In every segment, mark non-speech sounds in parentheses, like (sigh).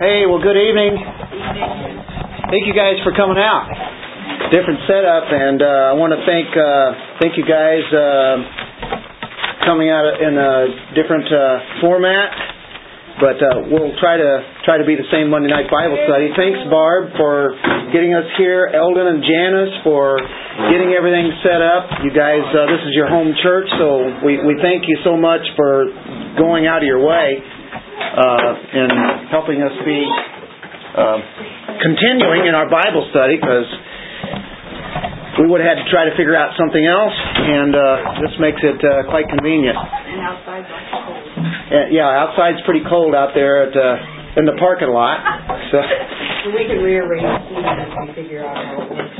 Hey, well, good evening. Thank you guys for coming out. Different setup, and uh, I want to thank uh, thank you guys uh, coming out in a different uh, format. But uh, we'll try to try to be the same Monday night Bible study. Thanks, Barb, for getting us here. Eldon and Janice for getting everything set up. You guys, uh, this is your home church, so we we thank you so much for going out of your way in helping us be uh, continuing in our Bible study because we would have had to try to figure out something else, and uh, this makes it uh, quite convenient. And outside's cold. Uh, yeah, outside's pretty cold out there at uh, in the parking lot. So So (laughs) we can rearrange as we figure out how it works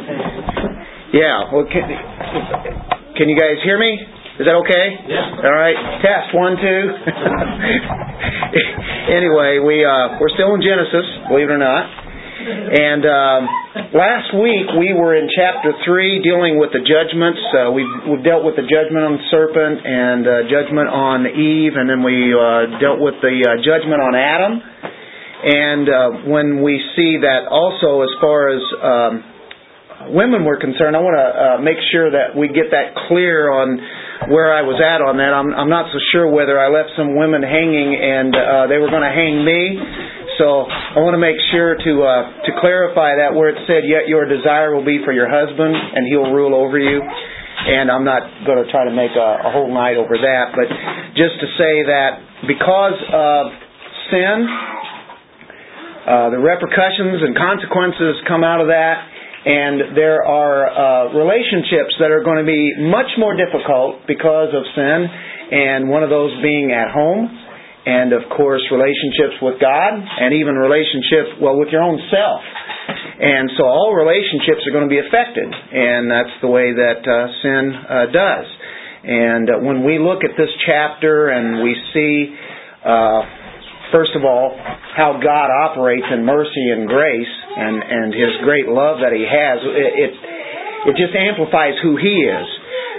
yeah, well, can, can you guys hear me? Is that okay? Yeah. All right. Test one, two. (laughs) anyway, we uh, we're still in Genesis, believe it or not. And um, last week we were in chapter three, dealing with the judgments. Uh, we've we've dealt with the judgment on the serpent and uh, judgment on Eve, and then we uh, dealt with the uh, judgment on Adam. And uh, when we see that also, as far as um, women were concerned, I want to uh, make sure that we get that clear on where I was at on that. I'm, I'm not so sure whether I left some women hanging and uh, they were going to hang me. So I want to make sure to uh, to clarify that where it said, "Yet your desire will be for your husband, and he'll rule over you." And I'm not going to try to make a, a whole night over that, but just to say that because of sin, uh, the repercussions and consequences come out of that, and there are uh, relationships that are going to be much more difficult because of sin, and one of those being at home, and of course relationships with God, and even relationships well with your own self. And so all relationships are going to be affected, and that's the way that uh, sin uh, does. And uh, when we look at this chapter and we see uh, first of all, how God operates in mercy and grace and, and His great love that He has. It, it, it just amplifies who He is.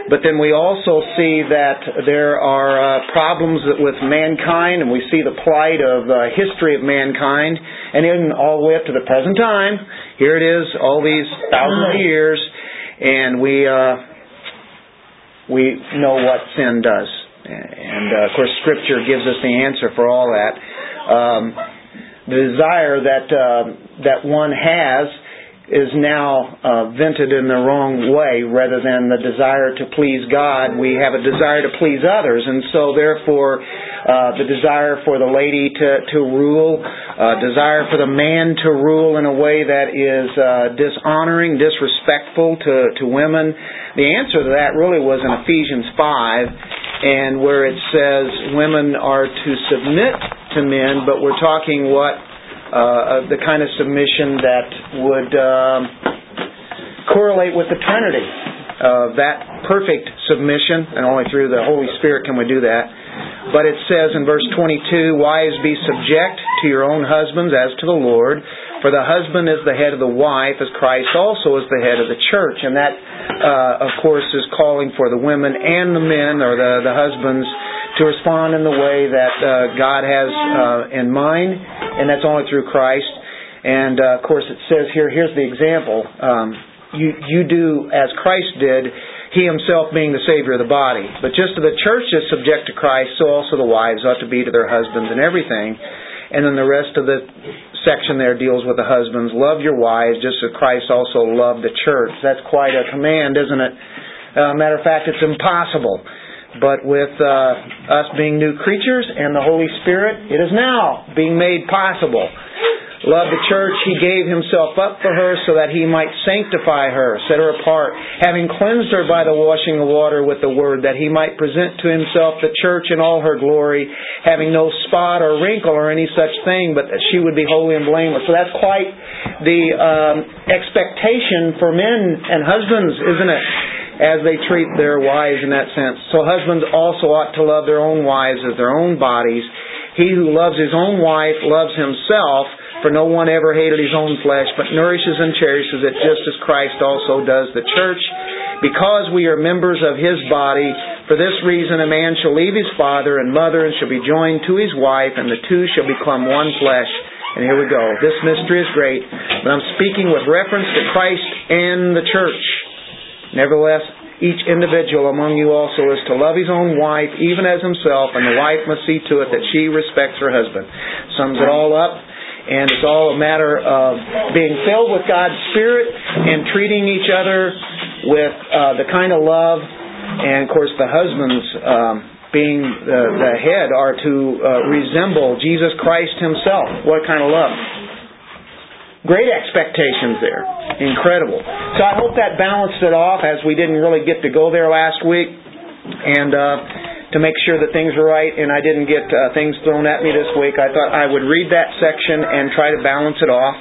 But then we also see that there are uh, problems with mankind, and we see the plight of uh, history of mankind, and even all the way up to the present time. Here it is, all these thousands of years, and we uh, we know what sin does. And uh, of course, Scripture gives us the answer for all that. Um, the desire that uh, that one has is now uh, vented in the wrong way rather than the desire to please God. We have a desire to please others, and so therefore, uh, the desire for the lady to to rule, uh, desire for the man to rule in a way that is uh, dishonoring, disrespectful to to women. The answer to that really was in Ephesians five and where it says women are to submit to men, but we're talking what uh, the kind of submission that would um, correlate with the Trinity. Uh, that perfect submission, and only through the Holy Spirit can we do that. But it says in verse 22, Wives, be subject to your own husbands as to the Lord, for the husband is the head of the wife, as Christ also is the head of the church. And that, uh, of course, is calling for the women and the men, or the, the husbands, to respond in the way that uh, God has uh, in mind, and that's only through Christ. And uh, of course, it says here, here's the example. Um, you, you do as Christ did, he himself being the Savior of the body. But just as the church is subject to Christ, so also the wives ought to be to their husbands and everything. And then the rest of the section there deals with the husbands. Love your wives just as Christ also loved the church. That's quite a command, isn't it? Uh, matter of fact, it's impossible. But with uh, us being new creatures and the Holy Spirit, it is now being made possible. Love the church, He gave Himself up for her so that He might sanctify her, set her apart, having cleansed her by the washing of water with the Word, that He might present to Himself the church in all her glory, having no spot or wrinkle or any such thing, but that she would be holy and blameless. So that's quite the um, expectation for men and husbands, isn't it? As they treat their wives in that sense. So husbands also ought to love their own wives as their own bodies. He who loves his own wife loves himself, for no one ever hated his own flesh, but nourishes and cherishes it just as Christ also does the church. Because we are members of his body, for this reason a man shall leave his father and mother and shall be joined to his wife, and the two shall become one flesh. And here we go. This mystery is great, but I'm speaking with reference to Christ and the church. Nevertheless, each individual among you also is to love his own wife even as himself, and the wife must see to it that she respects her husband. Sums it all up, and it's all a matter of being filled with God's Spirit and treating each other with uh, the kind of love, and of course the husbands um, being the, the head are to uh, resemble Jesus Christ Himself. What kind of love? Great expectations there. Incredible. So I hope that balanced it off as we didn't really get to go there last week. And uh, to make sure that things were right and I didn't get uh, things thrown at me this week, I thought I would read that section and try to balance it off.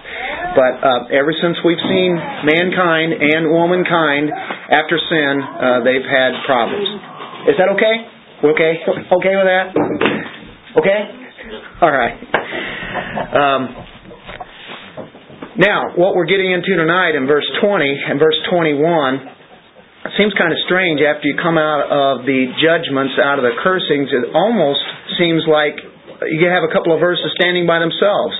But uh, ever since we've seen mankind and womankind after sin, uh, they've had problems. Is that okay? Okay? Okay with that? Okay? All right. Um, now, what we're getting into tonight in verse 20 and verse 21 it seems kind of strange after you come out of the judgments, out of the cursings. It almost seems like you have a couple of verses standing by themselves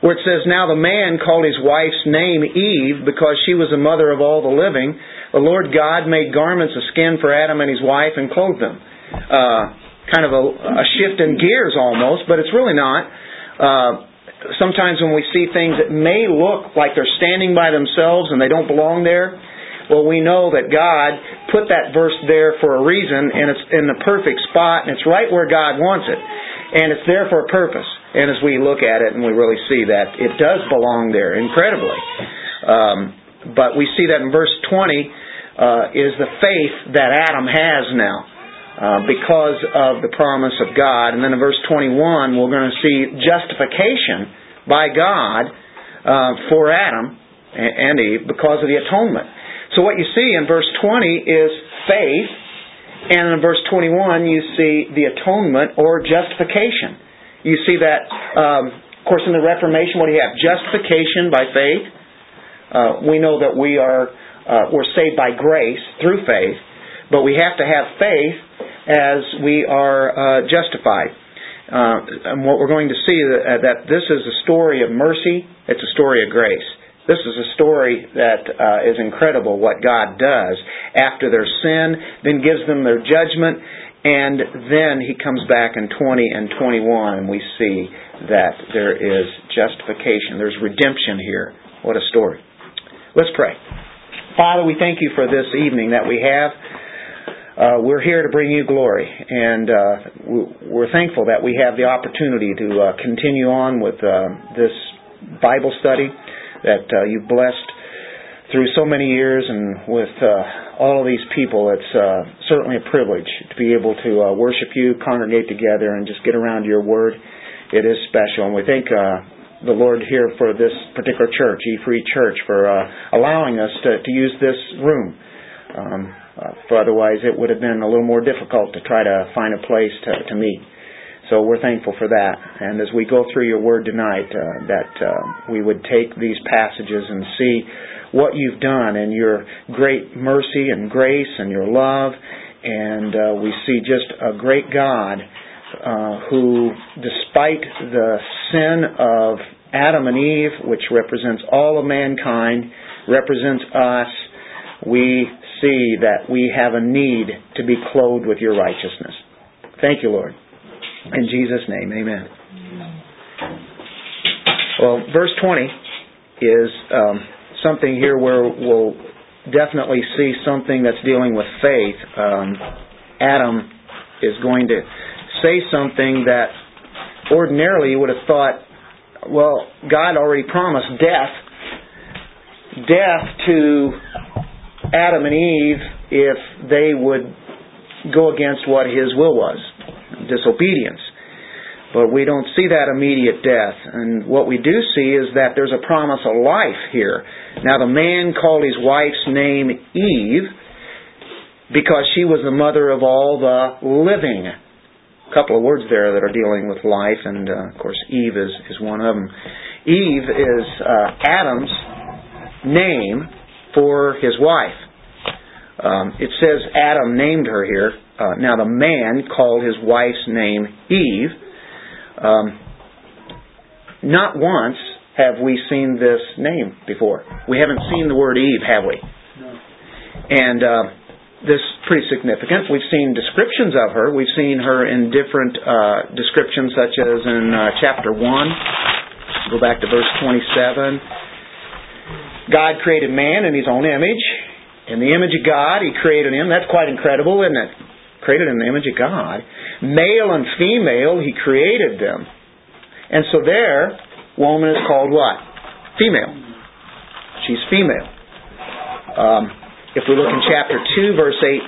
where it says, Now the man called his wife's name Eve because she was the mother of all the living. The Lord God made garments of skin for Adam and his wife and clothed them. Uh, kind of a, a shift in gears almost, but it's really not. Uh, sometimes when we see things that may look like they're standing by themselves and they don't belong there, well, we know that God put that verse there for a reason, and it's in the perfect spot, and it's right where God wants it. And it's there for a purpose. And as we look at it and we really see that, it does belong there incredibly. Um, but we see that in verse 20 uh, is the faith that Adam has now. Uh, because of the promise of God. And then in verse 21, we're going to see justification by God uh, for Adam and Eve because of the atonement. So what you see in verse 20 is faith, and in verse 21 you see the atonement or justification. You see that, um, of course, in the Reformation, what do you have? Justification by faith. Uh, we know that we are uh, we're saved by grace through faith, but we have to have faith as we are uh, justified. Uh, and what we're going to see uh, that this is a story of mercy. It's a story of grace. This is a story that uh, is incredible what God does after their sin, then gives them their judgment, and then He comes back in 20 and 21, and we see that there is justification. There's redemption here. What a story. Let's pray. Father, we thank you for this evening that we have. Uh, we're here to bring you glory, and uh, we're thankful that we have the opportunity to uh, continue on with uh, this Bible study that uh, you've blessed through so many years and with uh, all of these people. It's uh, certainly a privilege to be able to uh, worship you, congregate together, and just get around your word. It is special, and we thank uh, the Lord here for this particular church, E Free Church, for uh, allowing us to, to use this room. Um, uh, for otherwise, it would have been a little more difficult to try to find a place to, to meet. So we're thankful for that. And as we go through your word tonight, uh, that uh, we would take these passages and see what you've done and your great mercy and grace and your love. And uh, we see just a great God uh, who, despite the sin of Adam and Eve, which represents all of mankind, represents us, we see that we have a need to be clothed with your righteousness. Thank you, Lord. In Jesus' name, amen. Well, verse 20 is um, something here where we'll definitely see something that's dealing with faith. Um, Adam is going to say something that ordinarily you would have thought, well, God already promised death. Death to Adam and Eve if they would go against what his will was disobedience. But we don't see that immediate death. And what we do see is that there's a promise of life here. Now, the man called his wife's name Eve because she was the mother of all the living. A couple of words there that are dealing with life, and uh, of course, Eve is, is one of them. Eve is uh, Adam's name for his wife. Um, it says Adam named her here. Uh, now, the man called his wife's name Eve. Um, not once have we seen this name before. We haven't seen the word Eve, have we? No. And uh, this is pretty significant. We've seen descriptions of her. We've seen her in different uh, descriptions, such as in uh, chapter 1. Go back to verse 27. God created man in his own image. In the image of God, he created him. That's quite incredible, isn't it? Created in the image of God. Male and female, he created them. And so there, woman is called what? Female. She's female. Um, if we look in chapter 2, verse 18,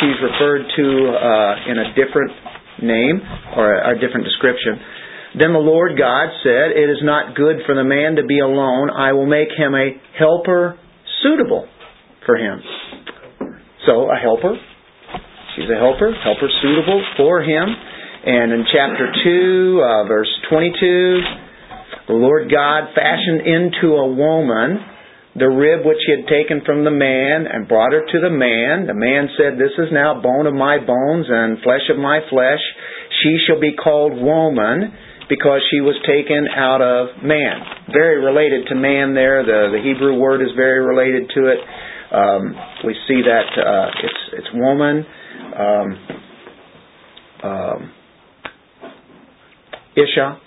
she's referred to uh, in a different name or a, a different description. Then the Lord God said, It is not good for the man to be alone. I will make him a helper suitable for him. So, a helper. She's a helper, helper suitable for him. And in chapter 2, uh, verse 22, the Lord God fashioned into a woman the rib which he had taken from the man and brought her to the man. The man said, This is now bone of my bones and flesh of my flesh. She shall be called woman because she was taken out of man. Very related to man there. The, the Hebrew word is very related to it. Um, we see that uh, it's, it's woman. Um, um, Isha.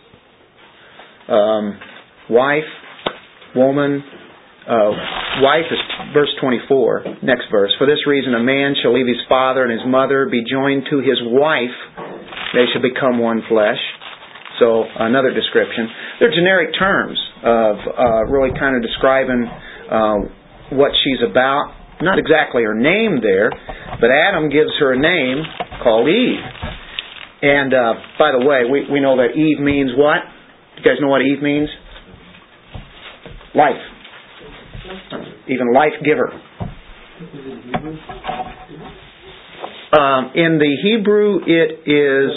Um, wife. Woman uh, wife is verse 24, next verse. For this reason, a man shall leave his father and his mother, be joined to his wife, they shall become one flesh. So, another description. They're generic terms of uh, really kind of describing uh, what she's about. Not exactly her name there, but Adam gives her a name called Eve. And uh, by the way, we, we know that Eve means what? You guys know what Eve means? Life even life giver. Um, in the Hebrew, it is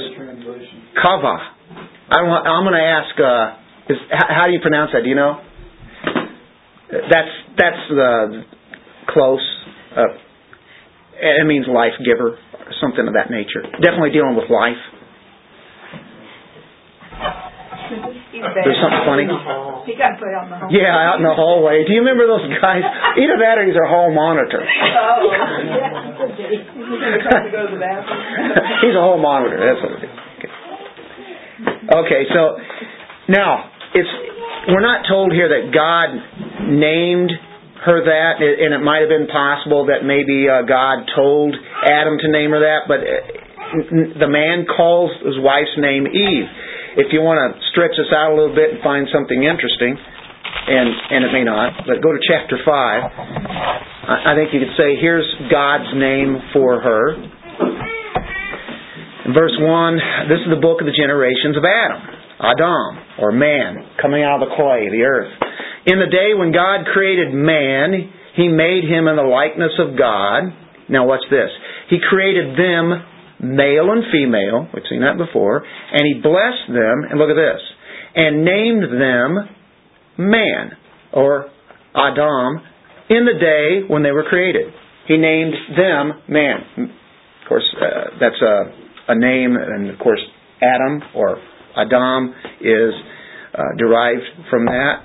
kava. I am going to ask. Uh, is, how do you pronounce that? Do you know? That's that's the close. Uh, it means life giver, something of that nature. Definitely dealing with life. There's something funny. He got put on the hall. Yeah, out in the hallway. Do you remember those guys? (laughs) Either that or he's our hall monitor. Oh, yeah. He's trying to go to the bathroom. he's a hall monitor. That's what it is. Okay. okay, so now it's we're not told here that God named her that, and it might have been possible that maybe uh, God told Adam to name her that, but uh, the man calls his wife's name Eve if you want to stretch this out a little bit and find something interesting, and and it may not, but go to chapter five. I think you could say, here's God's name for her. In verse one, this is the book of the generations of Adam, Adam, or man, coming out of the clay, the earth. In the day when God created man, He made him in the likeness of God. Now, what's this? He created them male and female, we've seen that before, and he blessed them, and look at this, and named them man, or Adam, in the day when they were created. He named them man. Of course, uh, that's a, a name, and of course, Adam or Adam is uh, derived from that.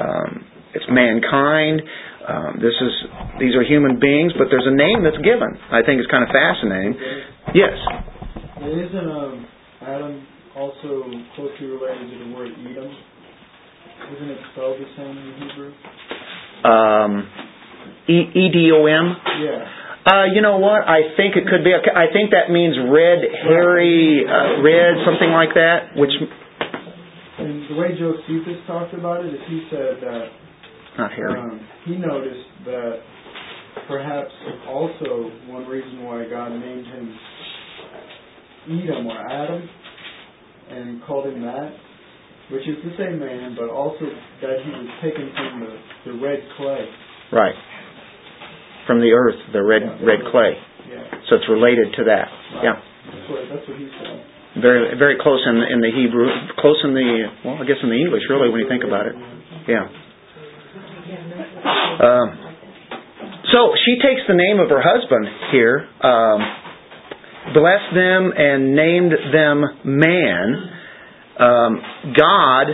Um, it's mankind. Um, this is these are human beings, but there's a name that's given. I think it's kind of fascinating. Yes. Isn't um, Adam also closely related to the word Edom? Isn't it spelled the same in Hebrew? Um, E D O M. Yeah. Uh, you know what? I think it could be. I think that means red, hairy, uh, red, something like that. Which. The way Josephus talked about it is he said that. Not hairy. Um, he noticed that perhaps also one reason why God named him Edom or Adam and called him that, which is the same man, but also that he was taken from the, the red clay. Right. From the earth, the red Yeah. red clay. Yeah. So it's related to that. Right. Yeah. That's what, that's what he said. Very very close in in the Hebrew, close in the well, I guess in the English really when you think about it. Yeah. Um, so she takes the name of her husband here, um, blessed them and named them man. Um, God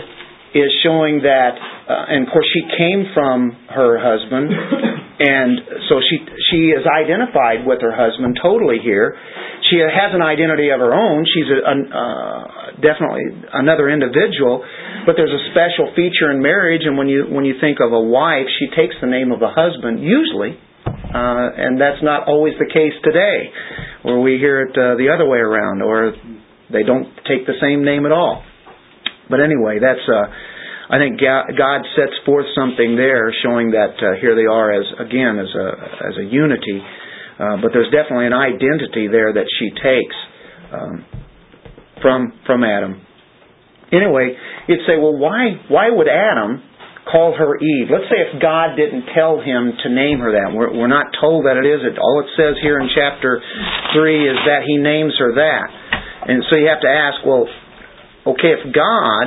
is showing that, uh, and of course she came from her husband, and so she she is identified with her husband totally here. She has an identity of her own. She's a, a uh, definitely another individual, but there's a special feature in marriage. And when you when you think of a wife, she takes the name of a husband usually, uh, and that's not always the case today, where we hear it uh, the other way around, or they don't take the same name at all. But anyway, that's uh, I think God sets forth something there, showing that uh, here they are as again as a as a unity. Uh, but there's definitely an identity there that she takes um, from from Adam. Anyway, you'd say, well, why why would Adam call her Eve? Let's say if God didn't tell him to name her that. We're, we're not told that it is. It all it says here in chapter three is that He names her that. And so you have to ask, well, Okay, if God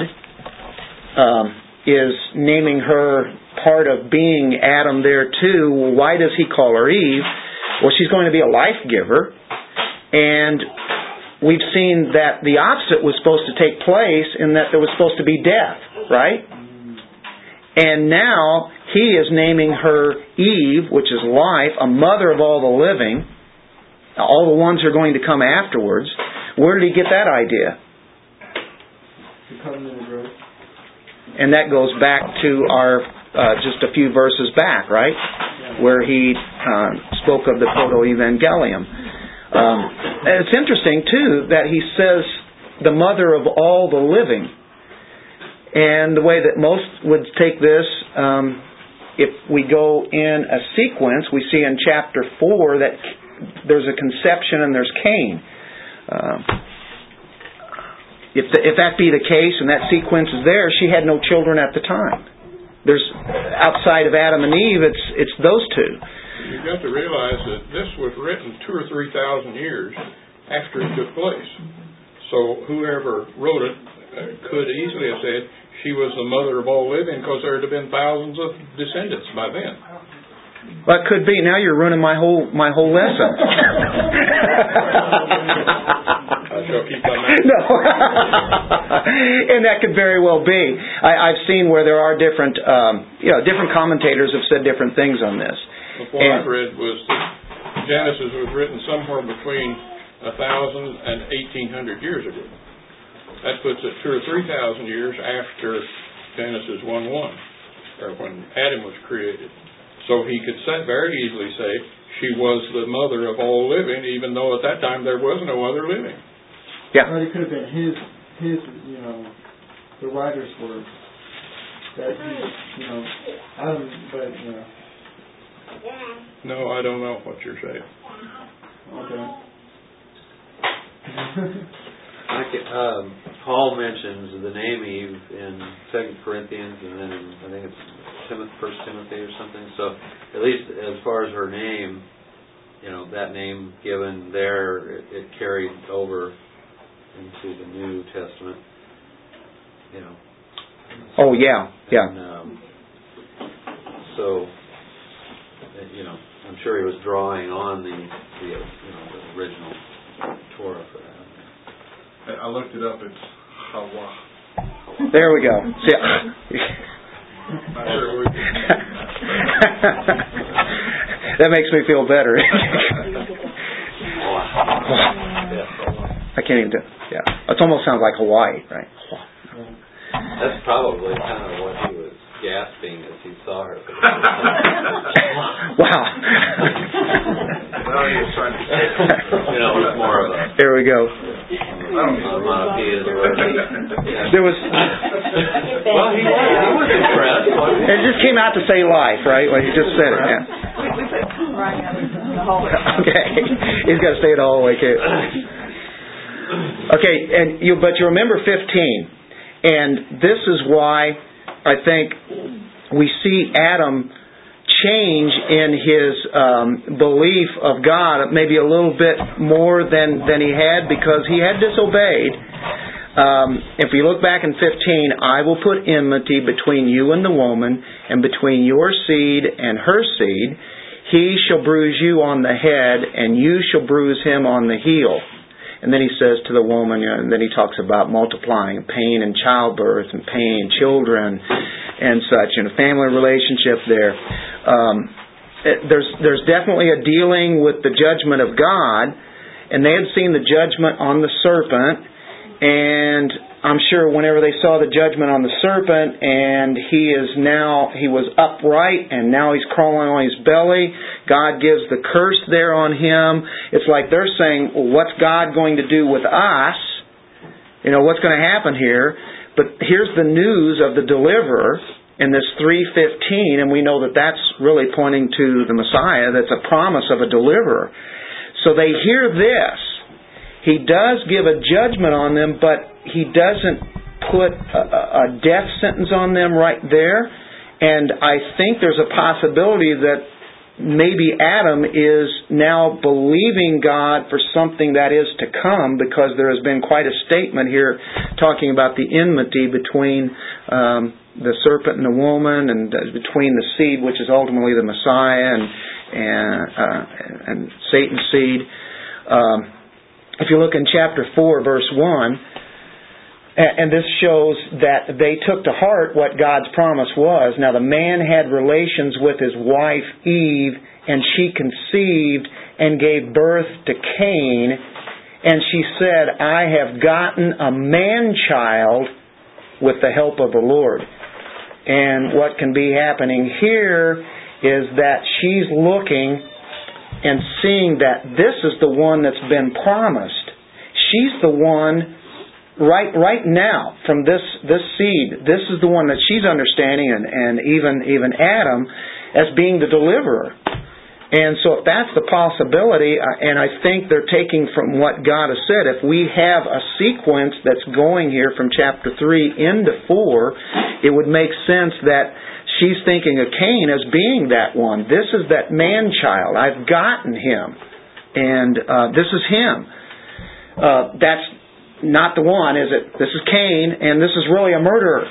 um, is naming her part of being Adam there too, why does he call her Eve? Well, she's going to be a life giver, and we've seen that the opposite was supposed to take place in that there was supposed to be death, right? And now he is naming her Eve, which is life, a mother of all the living, all the ones who are going to come afterwards. Where did he get that idea? And that goes back to our uh, just a few verses back, right, where he uh, spoke of the proto-evangelium. Um, it's interesting too that he says the mother of all the living, and the way that most would take this, um, if we go in a sequence, we see in chapter four that there's a conception and there's Cain. Uh, if, the, if that be the case and that sequence is there, she had no children at the time. There's outside of Adam and Eve, it's it's those two. You've got to realize that this was written two or three thousand years after it took place. So whoever wrote it uh, could easily have said she was the mother of all living because there would have been thousands of descendants by then. Well, it could be. Now you're ruining my whole my whole lesson. shall keep on that. No. (laughs) and that could very well be. I, I've seen where there are different, um, you know, different commentators have said different things on this. What I've read was that Genesis was written somewhere between a thousand and eighteen hundred years ago. That puts it two or three thousand years after Genesis one one, or when Adam was created. So he could very easily say she was the mother of all living, even though at that time there was no other living. Yeah. Or it could have been his, his, you know, the writer's words. That he, you know, Adam, but you know. No, I don't know what you're saying. Okay. (laughs) I can, um, Paul mentions the name Eve in Second Corinthians, and then in, I think it's Timothy, First Timothy or something. So at least as far as her name, you know, that name given there, it, it carried over into the New Testament. You know. Oh yeah, yeah. And, um, so, you know, I'm sure he was drawing on the, the you know the original Torah for that. I looked it up. It's Hawa. There we go. (laughs) See, (laughs) that makes me feel better. I can't even do. Yeah, it almost sounds like Hawaii, right? That's probably kind of what he was gasping as he saw her. (laughs) wow. well, he was trying to. you know, it's more of a. There we go. There was. Well, he was. He was impressed. It just came out to say life, right? Like he just said it. Yeah. okay, he's got to say it all the way too. Okay, and you but you remember 15, and this is why I think we see Adam change in his um, belief of God maybe a little bit more than, than he had because he had disobeyed. Um, if we look back in 15, I will put enmity between you and the woman, and between your seed and her seed. He shall bruise you on the head, and you shall bruise him on the heel. And then he says to the woman, you know, and then he talks about multiplying pain and childbirth and pain, children, and such, and a family relationship there. Um, it, there's there's definitely a dealing with the judgment of God, and they had seen the judgment on the serpent, and I'm sure whenever they saw the judgment on the serpent and he is now, he was upright and now he's crawling on his belly, God gives the curse there on him. It's like they're saying, well, what's God going to do with us? You know, what's going to happen here? But here's the news of the deliverer in this 315 and we know that that's really pointing to the Messiah. That's a promise of a deliverer. So they hear this. He does give a judgment on them, but he doesn't put a, a death sentence on them right there. And I think there's a possibility that maybe Adam is now believing God for something that is to come because there has been quite a statement here talking about the enmity between um, the serpent and the woman and uh, between the seed, which is ultimately the Messiah, and and, uh, and Satan's seed. Um, if you look in chapter 4, verse 1, and this shows that they took to heart what God's promise was. Now, the man had relations with his wife Eve, and she conceived and gave birth to Cain. And she said, I have gotten a man child with the help of the Lord. And what can be happening here is that she's looking and seeing that this is the one that's been promised. She's the one right right now from this this seed. This is the one that she's understanding and, and even even Adam as being the deliverer. And so if that's the possibility uh, and I think they're taking from what God has said. If we have a sequence that's going here from chapter 3 into 4 it would make sense that she's thinking of Cain as being that one this is that man child I've gotten him and uh, this is him uh, that's not the one, is it? This is Cain, and this is really a murderer.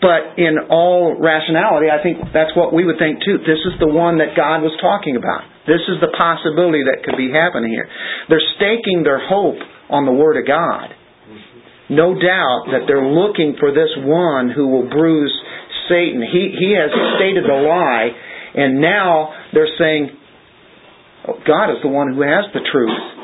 But in all rationality, I think that's what we would think too. This is the one that God was talking about. This is the possibility that could be happening here. They're staking their hope on the Word of God. No doubt that they're looking for this one who will bruise Satan. He, he has stated the lie, and now they're saying, oh, God is the one who has the truth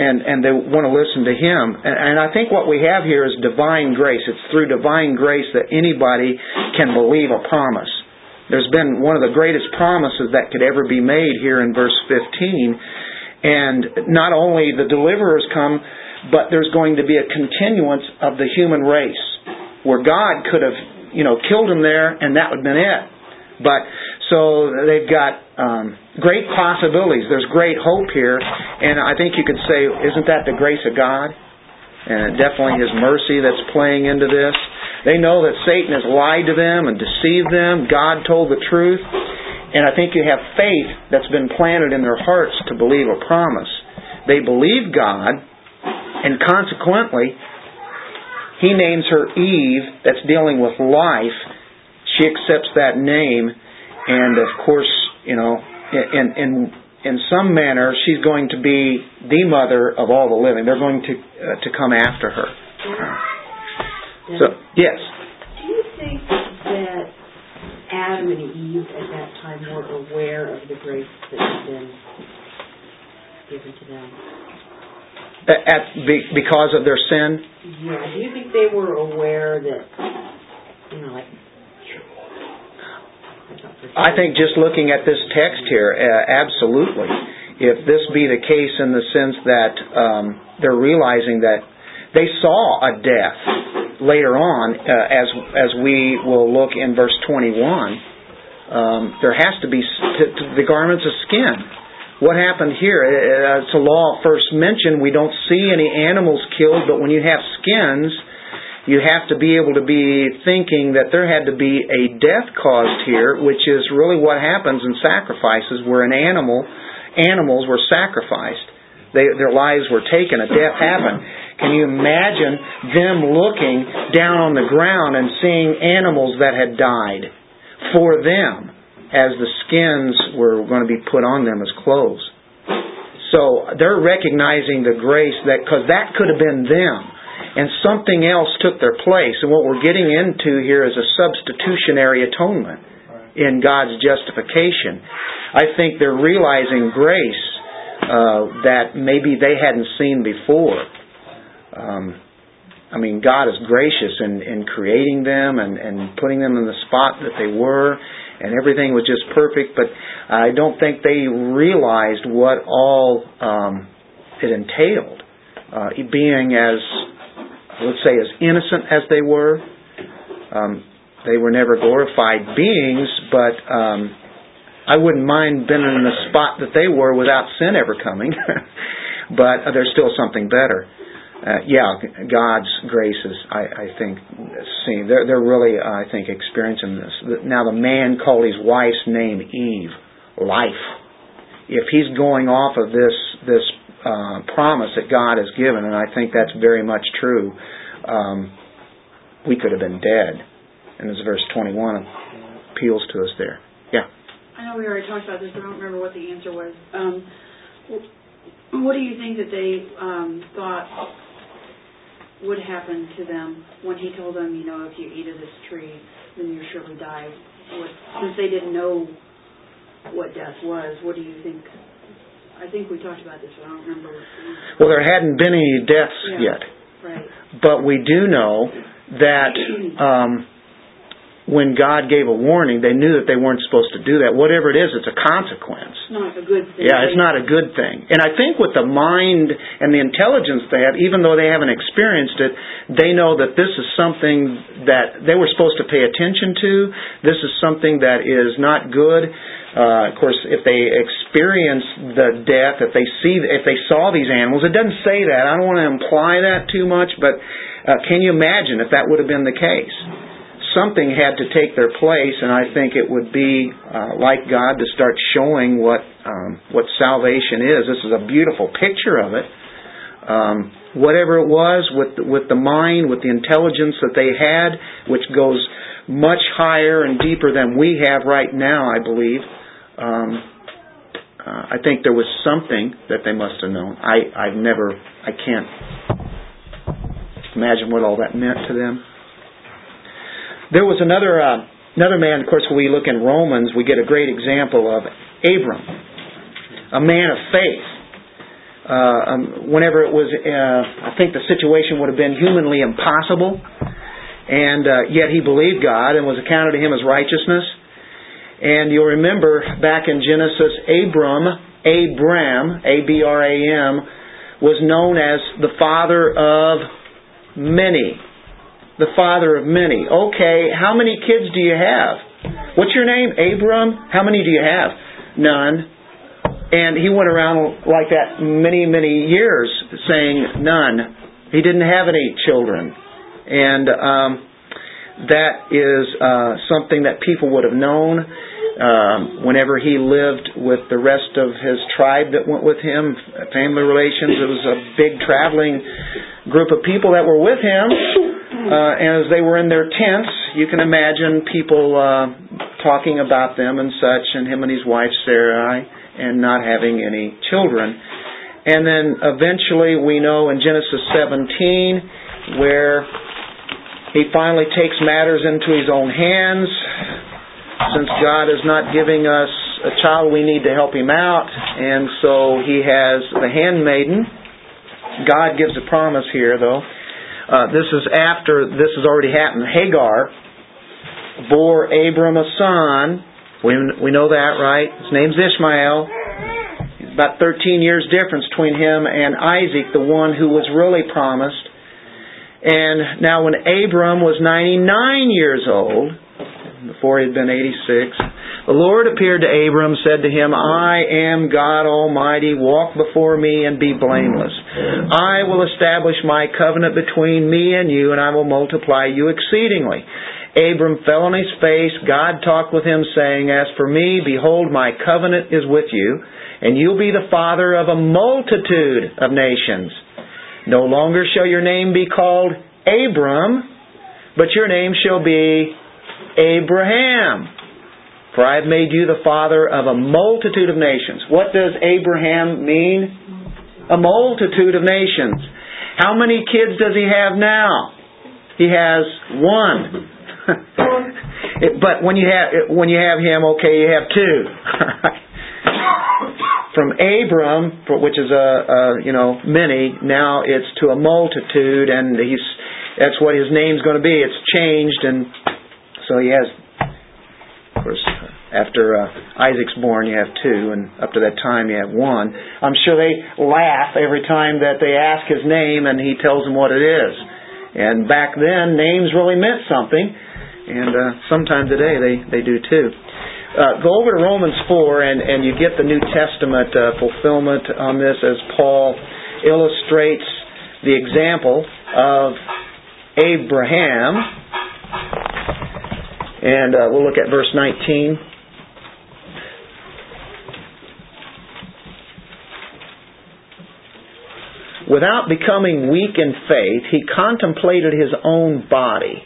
and and they want to listen to him. And, and I think what we have here is divine grace. It's through divine grace that anybody can believe a promise. There's been one of the greatest promises that could ever be made here in verse 15. And not only the deliverers come, but there's going to be a continuance of the human race where God could have, you know, killed him there and that would have been it. But so they've got um, great possibilities. There's great hope here, and I think you could say, isn't that the grace of God? And definitely His mercy that's playing into this. They know that Satan has lied to them and deceived them. God told the truth. And I think you have faith that's been planted in their hearts to believe a promise. They believe God, and consequently, He names her Eve, that's dealing with life. She accepts that name, and of course, you know, in in in some manner, she's going to be the mother of all the living. They're going to uh, to come after her. So yes. Do you think that Adam and Eve at that time were aware of the grace that had been given to them? At, because of their sin? Yeah. Do you think they were aware that, you know, like I think just looking at this text here, uh, absolutely. If this be the case in the sense that um, they're realizing that they saw a death later on, uh, as as we will look in verse 21, um, there has to be the garments of skin. What happened here? Uh, uh, it's a law first mentioned. We don't see any animals killed, but when you have skins, you have to be able to be thinking that there had to be a death caused here, which is really what happens in sacrifices where an animal, animals were sacrificed. They, their lives were taken, a death happened. Can you imagine them looking down on the ground and seeing animals that had died for them as the skins were going to be put on them as clothes? So they're recognizing the grace that, because that could have been them. And something else took their place. And what we're getting into here is a substitutionary atonement in God's justification. I think they're realizing grace uh, that maybe they hadn't seen before. Um, I mean, God is gracious in, in creating them and, and putting them in the spot that they were, and everything was just perfect, but I don't think they realized what all um, it entailed. Uh, being as, let's say, as innocent as they were, um, they were never glorified beings, but um, I wouldn't mind being in the spot that they were without sin ever coming. (laughs) but uh, there's still something better. Uh, yeah, God's graces, I, I think, seeing they're they're really, uh, I think, experiencing this. Now, the man called his wife's name Eve, life. If he's going off of this this uh, promise that God has given, and I think that's very much true, um, we could have been dead. And as verse 21 appeals to us there. Yeah. I know we already talked about this, but I don't remember what the answer was. Um, what do you think that they um, thought would happen to them when he told them, you know, if you eat of this tree, then you're surely die? What, since they didn't know what death was, what do you think? I think we talked about this, but I don't remember. Well, there hadn't been any deaths yeah. yet. Right. But we do know that um, when God gave a warning, they knew that they weren't supposed to do that. Whatever it is, it's a consequence. It's not a good thing. Yeah, it's not a good thing. And I think with the mind and the intelligence they have, even though they haven't experienced it, they know that this is something that they were supposed to pay attention to. This is something that is not good. Uh, of course, if they experience the death, if they see, if they saw these animals, it doesn't say that. I don't want to imply that too much, but uh, can you imagine if that would have been the case? Something had to take their place, and I think it would be uh, like God to start showing what um, what salvation is. This is a beautiful picture of it. Um, whatever it was with with the mind, with the intelligence that they had, which goes much higher and deeper than we have right now, I believe. Um, uh, I think there was something that they must have known. I I've never I can't imagine what all that meant to them. There was another uh, another man. Of course, when we look in Romans, we get a great example of Abram, a man of faith. Uh, um, whenever it was, uh, I think the situation would have been humanly impossible, and uh, yet he believed God and was accounted to him as righteousness. And you'll remember back in Genesis, Abram, Abram, A B R A M, was known as the father of many the father of many. Okay, how many kids do you have? What's your name? Abram? How many do you have? None. And he went around like that many, many years saying none. He didn't have any children. And um, that is uh, something that people would have known um, whenever he lived with the rest of his tribe that went with him, family relations. It was a big traveling group of people that were with him. Uh, as they were in their tents, you can imagine people uh, talking about them and such, and him and his wife Sarai, and not having any children. And then eventually we know in Genesis 17 where he finally takes matters into his own hands. Since God is not giving us a child, we need to help him out. And so he has the handmaiden. God gives a promise here, though uh, this is after this has already happened. Hagar bore Abram a son. We, we know that, right? His name's Ishmael. About 13 years difference between him and Isaac, the one who was really promised. And now when Abram was 99 years old, before he had been 86, the Lord appeared to Abram, said to him, I am God Almighty, walk before me and be blameless. I will establish my covenant between me and you, and I will multiply you exceedingly. Abram fell on his face. God talked with him, saying, As for me, behold, my covenant is with you, and you'll be the father of a multitude of nations. No longer shall your name be called Abram, but your name shall be Abraham For I have made you the father of a multitude of nations. What does Abraham mean? A multitude of nations. How many kids does he have now? He has one. (laughs) but when you have when you have him, okay, you have two. (laughs) From Abram, which is a, a you know many, now it's to a multitude, and he's that's what his name's going to be. It's changed, and so he has, of course, after uh, Isaac's born, you have two, and up to that time, you have one. I'm sure they laugh every time that they ask his name, and he tells them what it is. And back then, names really meant something, and uh, sometime today they they do too. Uh, go over to Romans 4 and, and you get the New Testament uh, fulfillment on this as Paul illustrates the example of Abraham. And uh, we'll look at verse 19. Without becoming weak in faith, he contemplated his own body,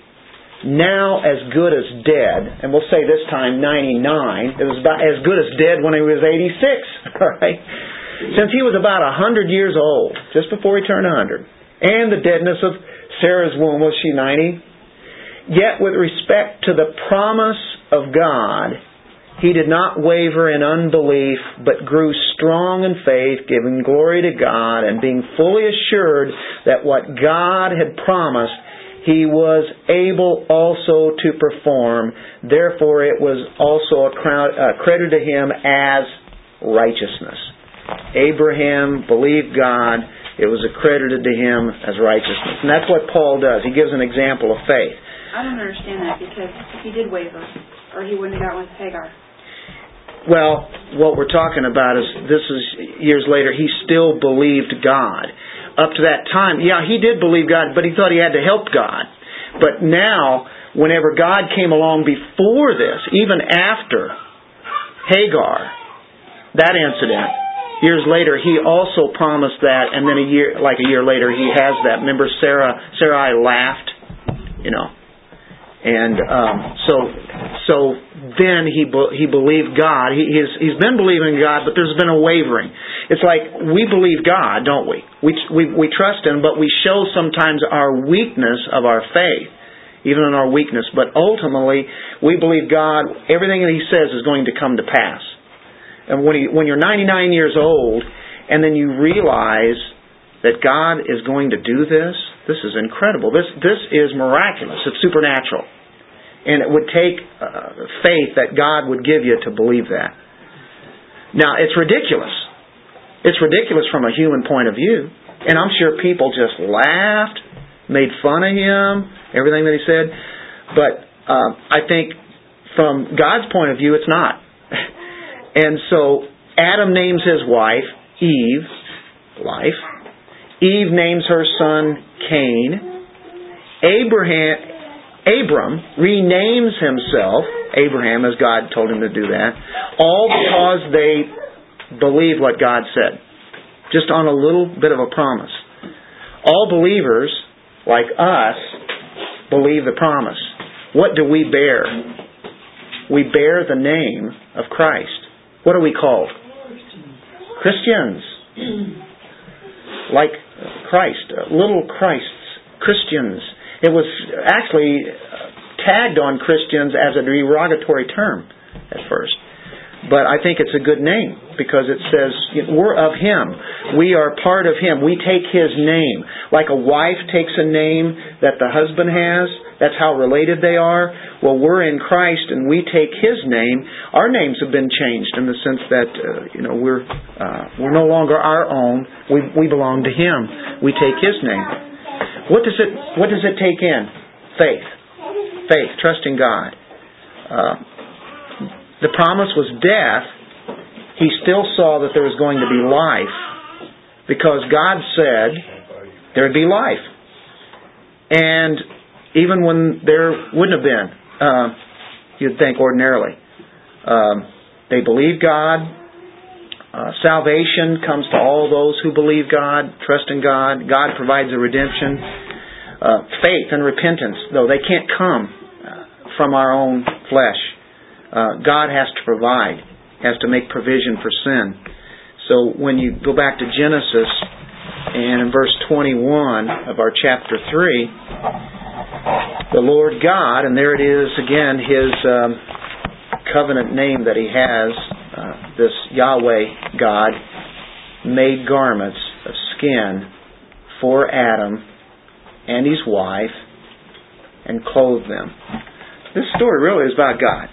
now as good as dead, and we'll say this time 99. It was about as good as dead when he was 86, (laughs) all right? Since he was about 100 years old, just before he turned 100, and the deadness of Sarah's womb, was she 90? Yet with respect to the promise of God, he did not waver in unbelief, but grew strong in faith, giving glory to God, and being fully assured that what God had promised, he was able also to perform. Therefore, it was also credited to him as righteousness. Abraham believed God. It was accredited to him as righteousness. And that's what Paul does. He gives an example of faith. I don't understand that because he did waver, or he wouldn't have got with Hagar. Well, what we're talking about is this is years later, he still believed God. Up to that time, yeah, he did believe God, but he thought he had to help God. But now, whenever God came along before this, even after Hagar, that incident, years later, he also promised that, and then a year, like a year later, he has that. Remember, Sarah, Sarai laughed, you know, and um, so so then he he believed God. He, he's he's been believing God, but there's been a wavering. It's like we believe God, don't we? We we we trust Him, but we show sometimes our weakness of our faith, even in our weakness. But ultimately, we believe God. Everything that He says is going to come to pass. And when he, when you're 99 years old, and then you realize that God is going to do this, this is incredible. This this is miraculous. It's supernatural. And it would take uh, faith that God would give you to believe that. Now, it's ridiculous. It's ridiculous from a human point of view. And I'm sure people just laughed, made fun of him, everything that he said. But uh, I think from God's point of view, it's not. (laughs) and so Adam names his wife Eve, life. Eve names her son Cain. Abraham, Abram renames himself Abraham as God told him to do that, all because they believe what God said. Just on a little bit of a promise. All believers, like us, believe the promise. What do we bear? We bear the name of Christ. What are we called? Christians. Like Christ, uh, little Christs, Christians. It was actually uh, tagged on Christians as a derogatory term at first. But I think it's a good name because it says we're of Him. We are part of Him. We take His name. Like a wife takes a name that the husband has, that's how related they are. Well, we're in Christ and we take His name. Our names have been changed in the sense that uh, you know we're uh, we're no longer our own. We we belong to Him. We take His name. What does it What does it take in? Faith, faith, trusting God. Uh, the promise was death. He still saw that there was going to be life because God said there would be life, and even when there wouldn't have been, uh, you'd think ordinarily. Um, they believe God. Uh, salvation comes to all those who believe God, trust in God. God provides a redemption. Uh, faith and repentance, though they can't come uh, from our own flesh. uh, God has to provide, has to make provision for sin. So when you go back to Genesis and in verse 21 of our chapter 3, the Lord God, and there it is again, His um, covenant name that He has, uh, this Yahweh God, made garments of skin for Adam and his wife and clothed them. This story really is about God.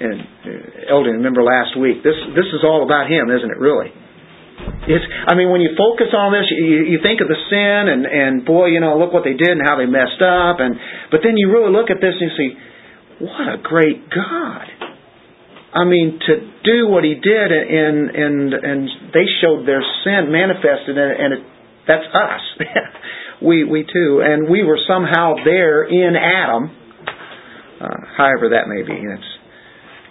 And uh, Eldon, remember last week, this this is all about him, isn't it? Really. It's. I mean, when you focus on this, you, you think of the sin, and and boy, you know, look what they did and how they messed up, and but then you really look at this and you see, what a great God. I mean, to do what he did, and and and they showed their sin manifested, and, and it, that's us. (laughs) we we too, and we were somehow there in Adam. Uh, however that may be,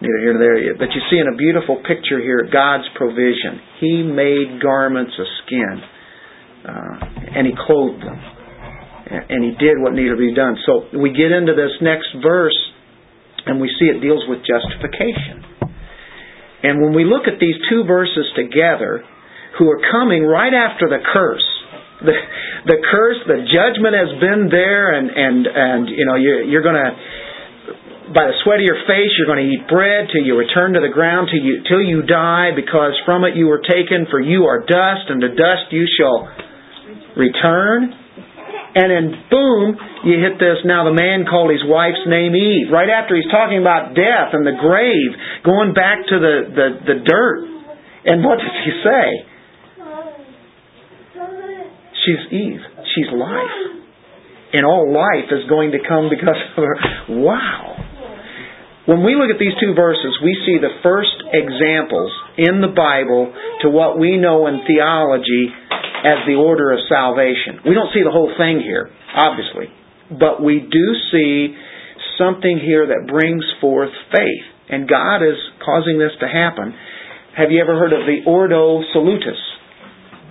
neither here nor there yet. But you see in a beautiful picture here God's provision. He made garments of skin, uh, and He clothed them, and He did what needed to be done. So we get into this next verse, and we see it deals with justification. And when we look at these two verses together, who are coming right after the curse, (laughs) the the curse, the judgment has been there, and and and you know you, you're going to by the sweat of your face you're going to eat bread till you return to the ground till you till you die because from it you were taken for you are dust and to dust you shall return. And then boom you hit this now the man called his wife's name Eve right after he's talking about death and the grave going back to the the, the dirt. And what does he say? She's Eve. She's life. And all life is going to come because of her. Wow when we look at these two verses, we see the first examples in the Bible to what we know in theology as the order of salvation. We don't see the whole thing here, obviously, but we do see something here that brings forth faith. And God is causing this to happen. Have you ever heard of the Ordo Salutis?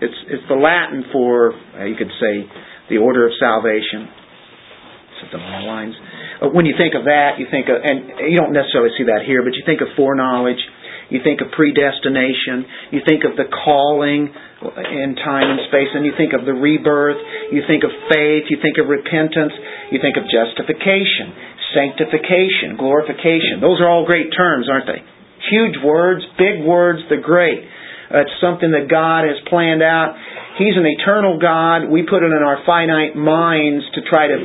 It's, it's the Latin for, uh, you could say, the order of salvation. The lines. When you think of that, you think of, and you don't necessarily see that here, but you think of foreknowledge, you think of predestination, you think of the calling in time and space, and you think of the rebirth, you think of faith, you think of repentance, you think of justification, sanctification, glorification. Those are all great terms, aren't they? Huge words, big words, they're great. It's something that God has planned out. He's an eternal God. We put it in our finite minds to try to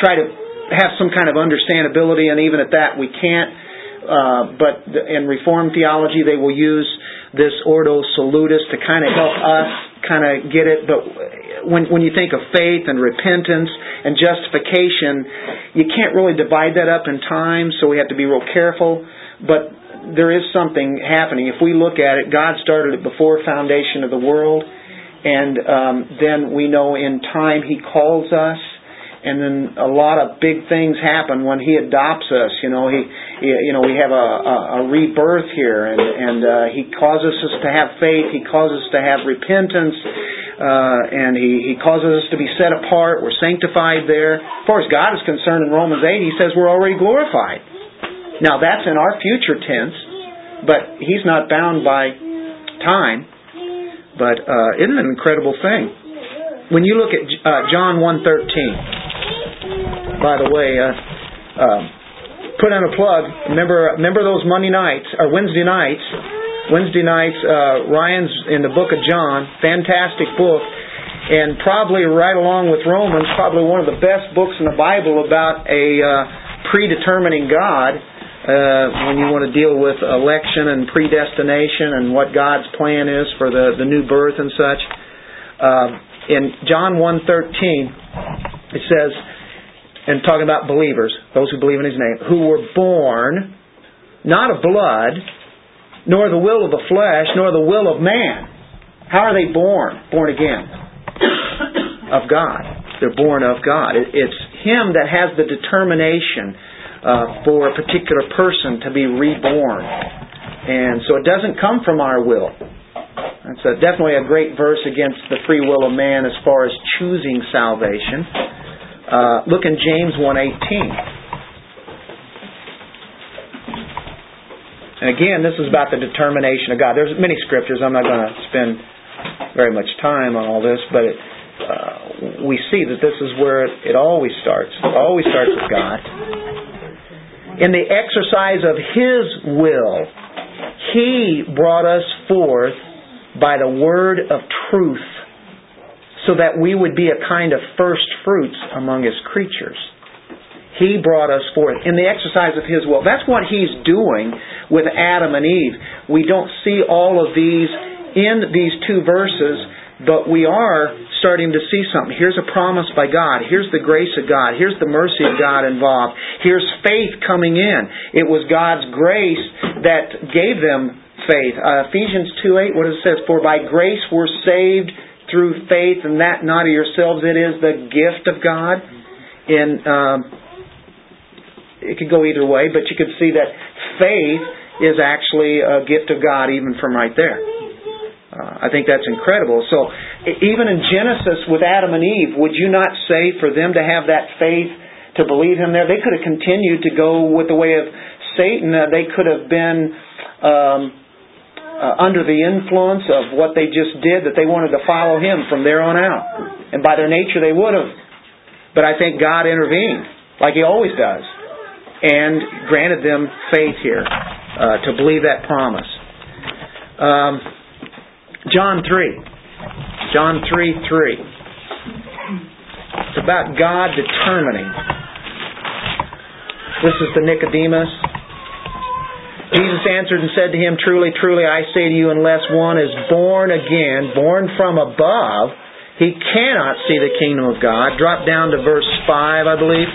try to have some kind of understandability, and even at that, we can't. Uh, but in Reformed theology, they will use this Ordo Salutis to kind of help us kind of get it. But when when you think of faith and repentance and justification, you can't really divide that up in time, so we have to be real careful. But there is something happening. If we look at it, God started it before foundation of the world, and um, then we know in time He calls us and then a lot of big things happen when he adopts us. You know, he, he you know, we have a, a, a rebirth here, and and uh, he causes us to have faith. He causes us to have repentance, uh, and he he causes us to be set apart. We're sanctified there. Far as God is concerned, in Romans eight, he says we're already glorified. Now that's in our future tense, but he's not bound by time. But uh, isn't it an incredible thing? When you look at uh, John one thirteen by the way, uh, uh, put on a plug. Remember, remember those Monday nights or Wednesday nights. Wednesday nights, uh, Ryan's in the Book of John, fantastic book, and probably right along with Romans, probably one of the best books in the Bible about a uh, predetermining God. Uh, when you want to deal with election and predestination and what God's plan is for the, the new birth and such. Uh, in John 1.13, it says, and talking about believers, those who believe in His name, who were born not of blood, nor the will of the flesh, nor the will of man. How are they born? Born again. (coughs) of God. They're born of God. It's Him that has the determination uh, for a particular person to be reborn. And so it doesn't come from our will. That's definitely a great verse against the free will of man as far as choosing salvation. Uh, look in James 1.18. And again, this is about the determination of God. There's many scriptures. I'm not going to spend very much time on all this, but it, uh, we see that this is where it, it always starts. It always starts with God. In the exercise of His will, He brought us forth by the word of truth so that we would be a kind of first fruits among His creatures. He brought us forth in the exercise of His will. That's what He's doing with Adam and Eve. We don't see all of these in these two verses, but we are starting to see something. Here's a promise by God. Here's the grace of God. Here's the mercy of God involved. Here's faith coming in. It was God's grace that gave them faith. Uh, Ephesians 2 8, what does it say? For by grace we're saved through faith, and that not of yourselves. It is the gift of God. In um, it could go either way, but you could see that faith is actually a gift of God even from right there. Uh, I think that's incredible. So, even in Genesis with Adam and Eve, would you not say for them to have that faith to believe Him there? They could have continued to go with the way of Satan. Uh, they could have been um, uh, under the influence of what they just did, that they wanted to follow Him from there on out. And by their nature, they would have. But I think God intervened, like He always does and granted them faith here uh, to believe that promise. Um, John 3. John 3 3. It's about God determining. This is the Nicodemus. Jesus answered and said to him, Truly, truly, I say to you, unless one is born again, born from above, he cannot see the kingdom of God. Drop down to verse 5, I believe.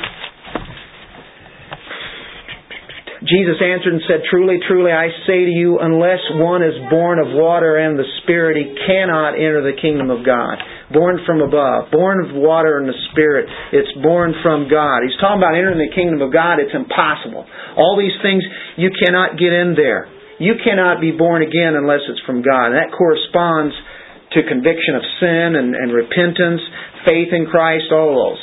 Jesus answered and said, Truly, truly, I say to you, unless one is born of water and the Spirit, he cannot enter the kingdom of God. Born from above, born of water and the Spirit, it's born from God. He's talking about entering the kingdom of God, it's impossible. All these things, you cannot get in there. You cannot be born again unless it's from God. And that corresponds to conviction of sin and, and repentance, faith in Christ, all those.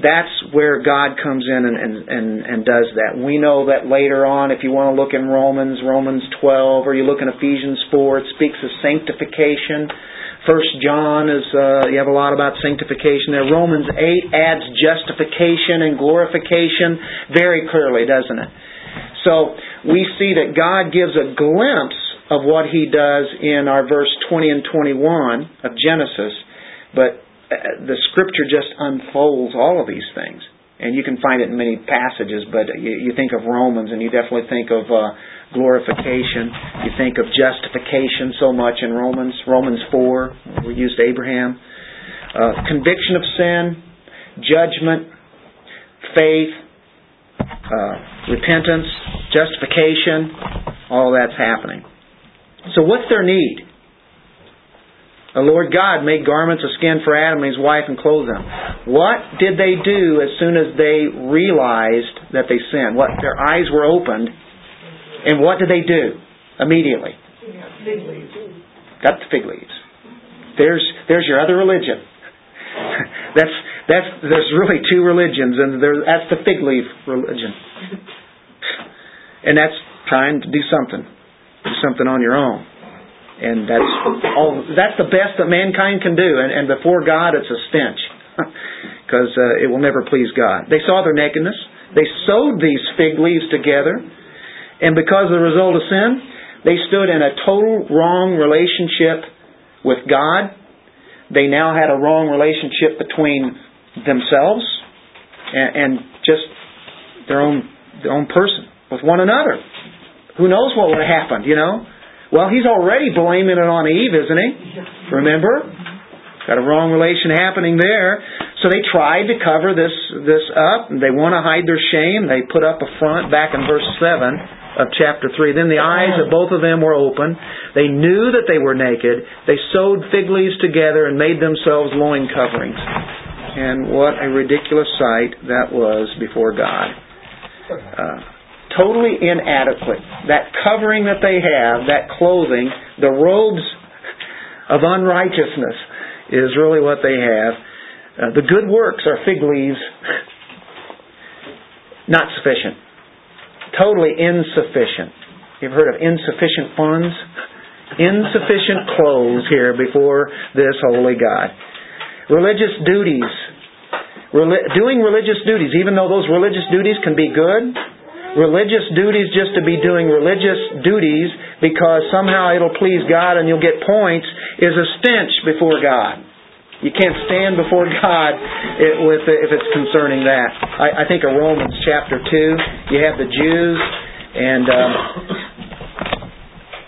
That's where God comes in and, and, and, and does that. We know that later on, if you want to look in Romans, Romans 12, or you look in Ephesians 4, it speaks of sanctification. First John is, uh, you have a lot about sanctification there. Romans 8 adds justification and glorification very clearly, doesn't it? So we see that God gives a glimpse of what He does in our verse 20 and 21 of Genesis, but the scripture just unfolds all of these things. And you can find it in many passages, but you, you think of Romans and you definitely think of uh, glorification. You think of justification so much in Romans. Romans 4, we used Abraham. Uh, conviction of sin, judgment, faith, uh, repentance, justification, all that's happening. So what's their need? The Lord God made garments of skin for Adam and his wife and clothed them. What did they do as soon as they realized that they sinned? What their eyes were opened, and what did they do immediately? Got the fig leaves. There's there's your other religion. (laughs) that's that's there's really two religions, and there, that's the fig leaf religion, and that's trying to do something, do something on your own. And that's all. That's the best that mankind can do. And, and before God, it's a stench (laughs) because uh, it will never please God. They saw their nakedness. They sewed these fig leaves together, and because of the result of sin, they stood in a total wrong relationship with God. They now had a wrong relationship between themselves and, and just their own their own person with one another. Who knows what would have happened? You know. Well, he's already blaming it on Eve, isn't he? Remember? Got a wrong relation happening there. So they tried to cover this this up. They want to hide their shame. They put up a front back in verse 7 of chapter 3. Then the eyes of both of them were open. They knew that they were naked. They sewed fig leaves together and made themselves loin coverings. And what a ridiculous sight that was before God. Uh, totally inadequate. That covering that they have, that clothing, the robes of unrighteousness is really what they have. Uh, the good works are fig leaves. Not sufficient. Totally insufficient. You've heard of insufficient funds? Insufficient clothes here before this holy God. Religious duties. Reli- doing religious duties, even though those religious duties can be good, religious duties just to be doing religious duties because somehow it'll please God and you'll get points is a stench before God. You can't stand before (laughs) God with if it's concerning that. I, I think of Romans chapter two. You have the Jews and um,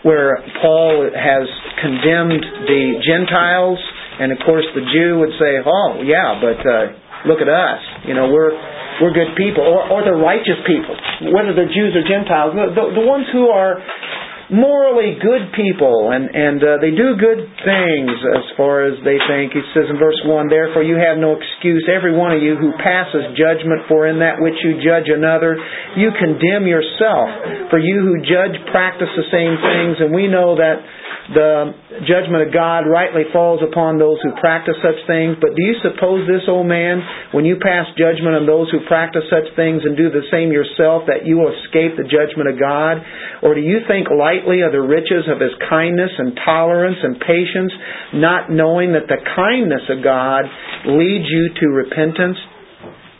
where Paul has condemned the Gentiles, and of course the Jew would say, "Oh, yeah, but uh, look at us. You know, we're we're good people, or, or the righteous people, whether they're Jews or Gentiles, the, the ones who are morally good people and and uh, they do good things as far as they think. He says in verse one, therefore you have no excuse, every one of you who passes judgment, for in that which you judge another, you condemn yourself. For you who judge practice the same things, and we know that the judgment of God rightly falls upon those who practice such things. But do you suppose this, O man, when you pass judgment on those who practice such things and do the same yourself, that you will escape the judgment of God? Or do you think lightly of the riches of his kindness and tolerance and patience, not knowing that the kindness of God leads you to repentance?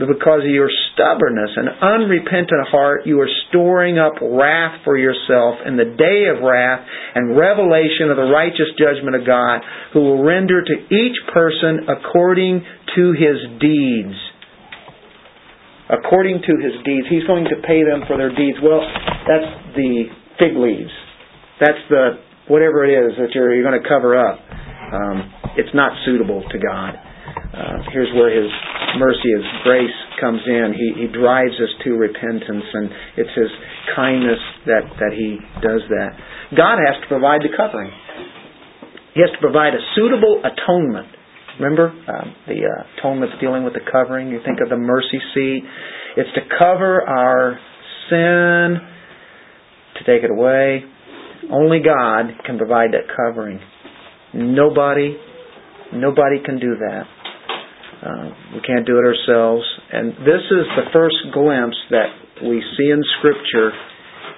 But because of your stubbornness and unrepentant heart, you are storing up wrath for yourself in the day of wrath and revelation of the righteous judgment of God, who will render to each person according to his deeds. According to his deeds. He's going to pay them for their deeds. Well, that's the fig leaves. That's the whatever it is that you're, you're going to cover up. Um, it's not suitable to God. Uh, here's where His mercy, His grace comes in. He, he drives us to repentance, and it's His kindness that, that He does that. God has to provide the covering. He has to provide a suitable atonement. Remember um, the uh, atonement's dealing with the covering. You think of the mercy seat. It's to cover our sin, to take it away. Only God can provide that covering. Nobody, nobody can do that. Uh, we can't do it ourselves. And this is the first glimpse that we see in Scripture,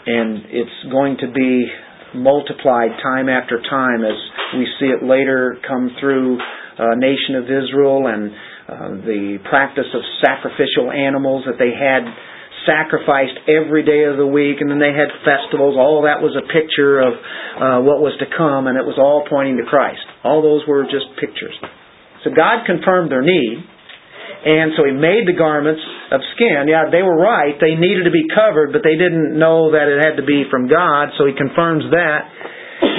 and it's going to be multiplied time after time as we see it later come through uh, nation of Israel and uh, the practice of sacrificial animals that they had sacrificed every day of the week, and then they had festivals. All that was a picture of uh, what was to come, and it was all pointing to Christ. All those were just pictures. So God confirmed their need. And so he made the garments of skin. Yeah, they were right. They needed to be covered, but they didn't know that it had to be from God, so he confirms that.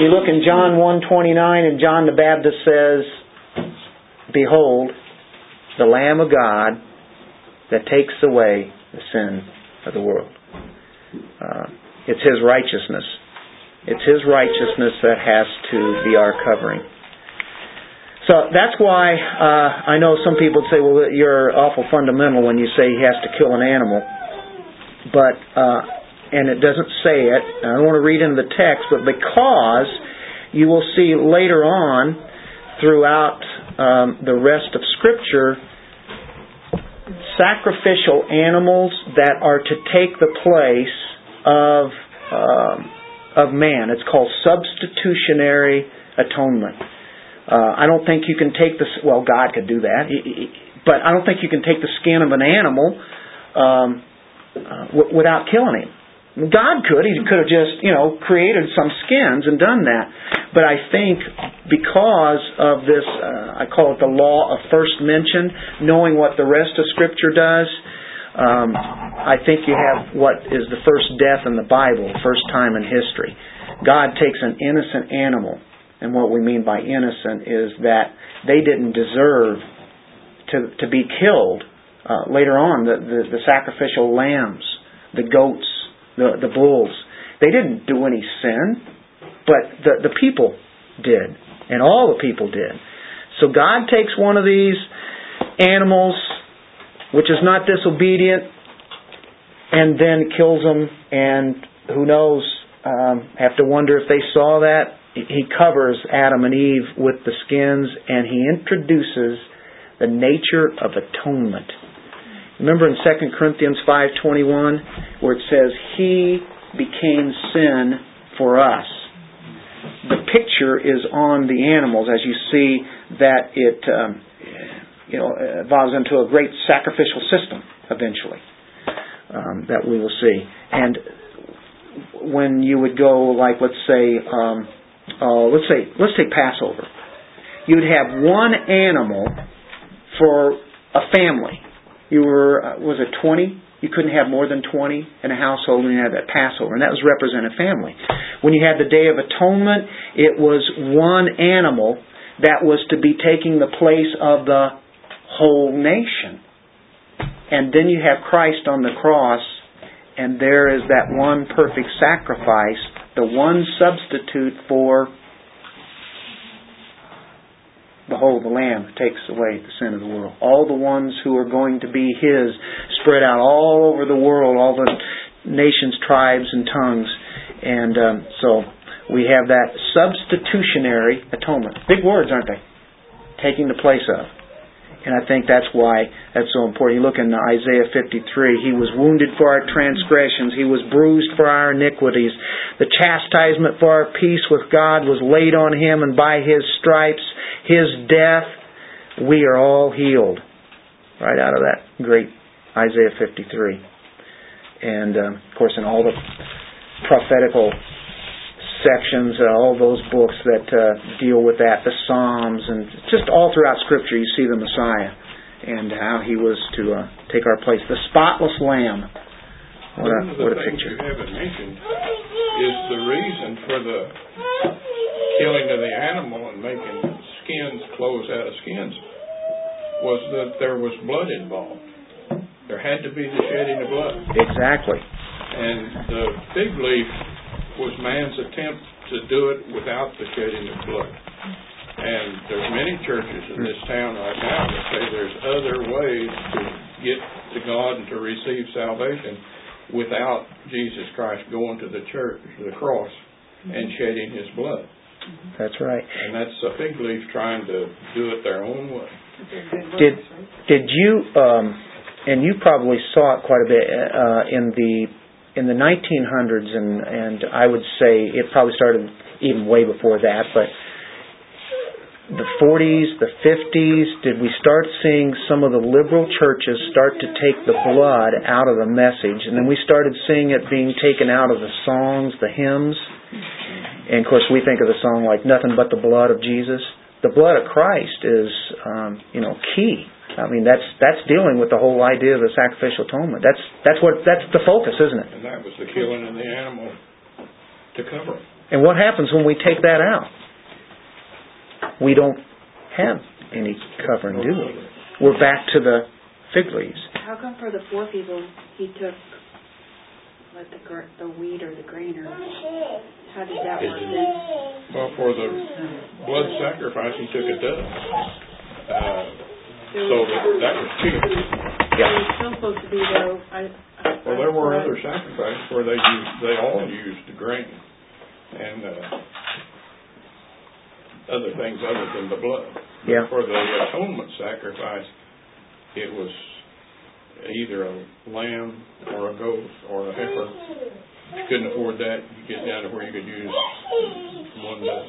You look in John 1:29 and John the Baptist says, "Behold, the Lamb of God that takes away the sin of the world." Uh, it's his righteousness. It's his righteousness that has to be our covering. So that's why uh, I know some people say, "Well, you're awful fundamental when you say he has to kill an animal," but uh, and it doesn't say it. I don't want to read into the text, but because you will see later on throughout um, the rest of Scripture sacrificial animals that are to take the place of um, of man. It's called substitutionary atonement. Uh, I don't think you can take the well, God could do that, but I don't think you can take the skin of an animal um, uh, w- without killing him. God could. He could have just, you know, created some skins and done that. But I think because of this, uh, I call it the law of first mention, knowing what the rest of Scripture does, um, I think you have what is the first death in the Bible, first time in history. God takes an innocent animal and what we mean by innocent is that they didn't deserve to, to be killed. Uh, later on, the, the, the sacrificial lambs, the goats, the, the bulls, they didn't do any sin, but the, the people did, and all the people did. So God takes one of these animals, which is not disobedient, and then kills them, and who knows, um, have to wonder if they saw that he covers Adam and Eve with the skins and he introduces the nature of atonement. Remember in 2 Corinthians 5:21 where it says he became sin for us. The picture is on the animals as you see that it um, you know evolves into a great sacrificial system eventually um, that we will see. And when you would go like let's say um, uh, let's say let's take Passover, you'd have one animal for a family. You were uh, was it twenty? You couldn't have more than twenty in a household when you had that Passover, and that was represented family. When you had the Day of Atonement, it was one animal that was to be taking the place of the whole nation. And then you have Christ on the cross, and there is that one perfect sacrifice, the one substitute for the whole of the Lamb takes away the sin of the world. All the ones who are going to be His spread out all over the world, all the nations, tribes, and tongues. And um, so we have that substitutionary atonement. Big words, aren't they? Taking the place of. And I think that's why that's so important. You look in Isaiah 53, He was wounded for our transgressions, He was bruised for our iniquities. The chastisement for our peace with God was laid on Him, and by His stripes, His death, we are all healed. Right out of that great Isaiah 53. And, um, of course, in all the prophetical sections, uh, all those books that uh, deal with that, the Psalms, and just all throughout Scripture, you see the Messiah and how he was to uh, take our place. The spotless Lamb. What a, One of the what a picture. you haven't mentioned is the reason for the killing of the animal and making skins, clothes out of skins, was that there was blood involved. There had to be the shedding of blood. Exactly. And the fig leaf was man's attempt to do it without the shedding of blood. And there's many churches in this town right now that say there's other ways to get to God and to receive salvation without Jesus Christ going to the church, the cross, and shedding his blood. That's right. And that's a fig leaf trying to do it their own way. Did did you um, and you probably saw it quite a bit uh, in the in the 1900s and and I would say it probably started even way before that, but the 40s, the 50s, did we start seeing some of the liberal churches start to take the blood out of the message, and then we started seeing it being taken out of the songs, the hymns, and of course we think of the song like "Nothing But the Blood of Jesus." The blood of Christ is, um, you know, key. I mean, that's that's dealing with the whole idea of the sacrificial atonement. That's that's what that's the focus, isn't it? And that was the killing of the animal to cover. And what happens when we take that out? We don't have any covering, do we? We're back to the fig leaves. How come for the poor people, he took, like, the, gr- the wheat or the grain, or how did that work then? Well, for the blood sacrifice, he took a dove. Uh, so that, that was cheap. It was still supposed to be though, I. I- Well, there were other sacrifices where they used, they all used the grain and, uh, other things other than the blood. Yeah. For the atonement sacrifice, it was either a lamb or a goat or a heifer. If you couldn't afford that, you get down to where you could use one dove.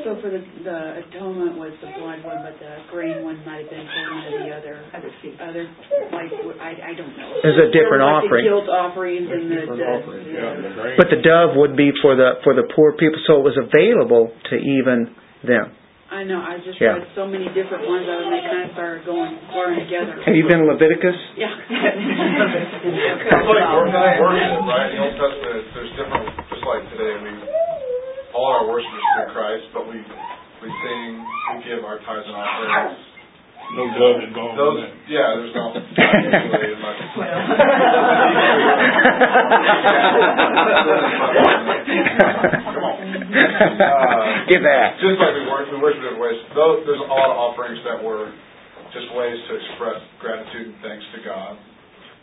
So for the, the atonement was the blood one, but the grain one might have been for one of the other, other, like, I, I don't know. There's a different There was, like, offering. the guilt offerings and the, Different the- offerings, yeah, the grain. But the dove would be for the for the poor people, so it was available to even them. I know, I just Yeah. read so many different ones of them, they kind of started going, blurring together. Have you been Leviticus? Yeah. It's like worship, worship, right? In the Old Testament, there's different, just like today, we, all our worship is to Christ, but we, we sing, we give our tithes and offerings. No blood involved in Those, that. yeah, there's no. (laughs) Come on. Uh, Give that. Just like we worship, we worship different ways. Though, there's a lot of offerings that were just ways to express gratitude and thanks to God.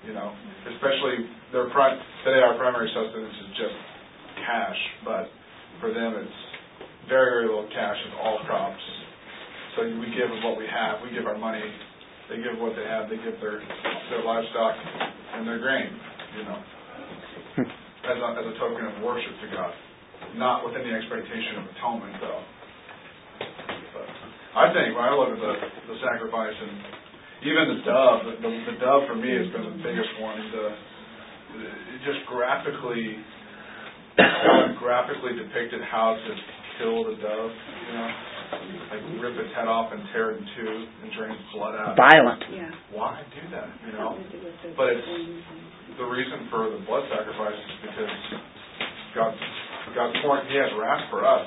You know, especially their prime, today our primary sustenance is just cash, but for them it's very, very little cash. It's all crops. So we give of what we have. We give our money. They give what they have. They give their their livestock and their grain. You know. Hmm. as a, as a token of worship to God, not within the expectation of atonement, though. But I think when I look at the, the sacrifice and even the dove, the, the, the dove for me has been the biggest one. The, it just graphically, God graphically depicted how to kill the dove. You know, like rip its head off and tear it in two and drain its blood out. Violent. Yeah. Why do that? You know, but it's the reason for the blood sacrifice is because God's God's pouring. He has wrath for us,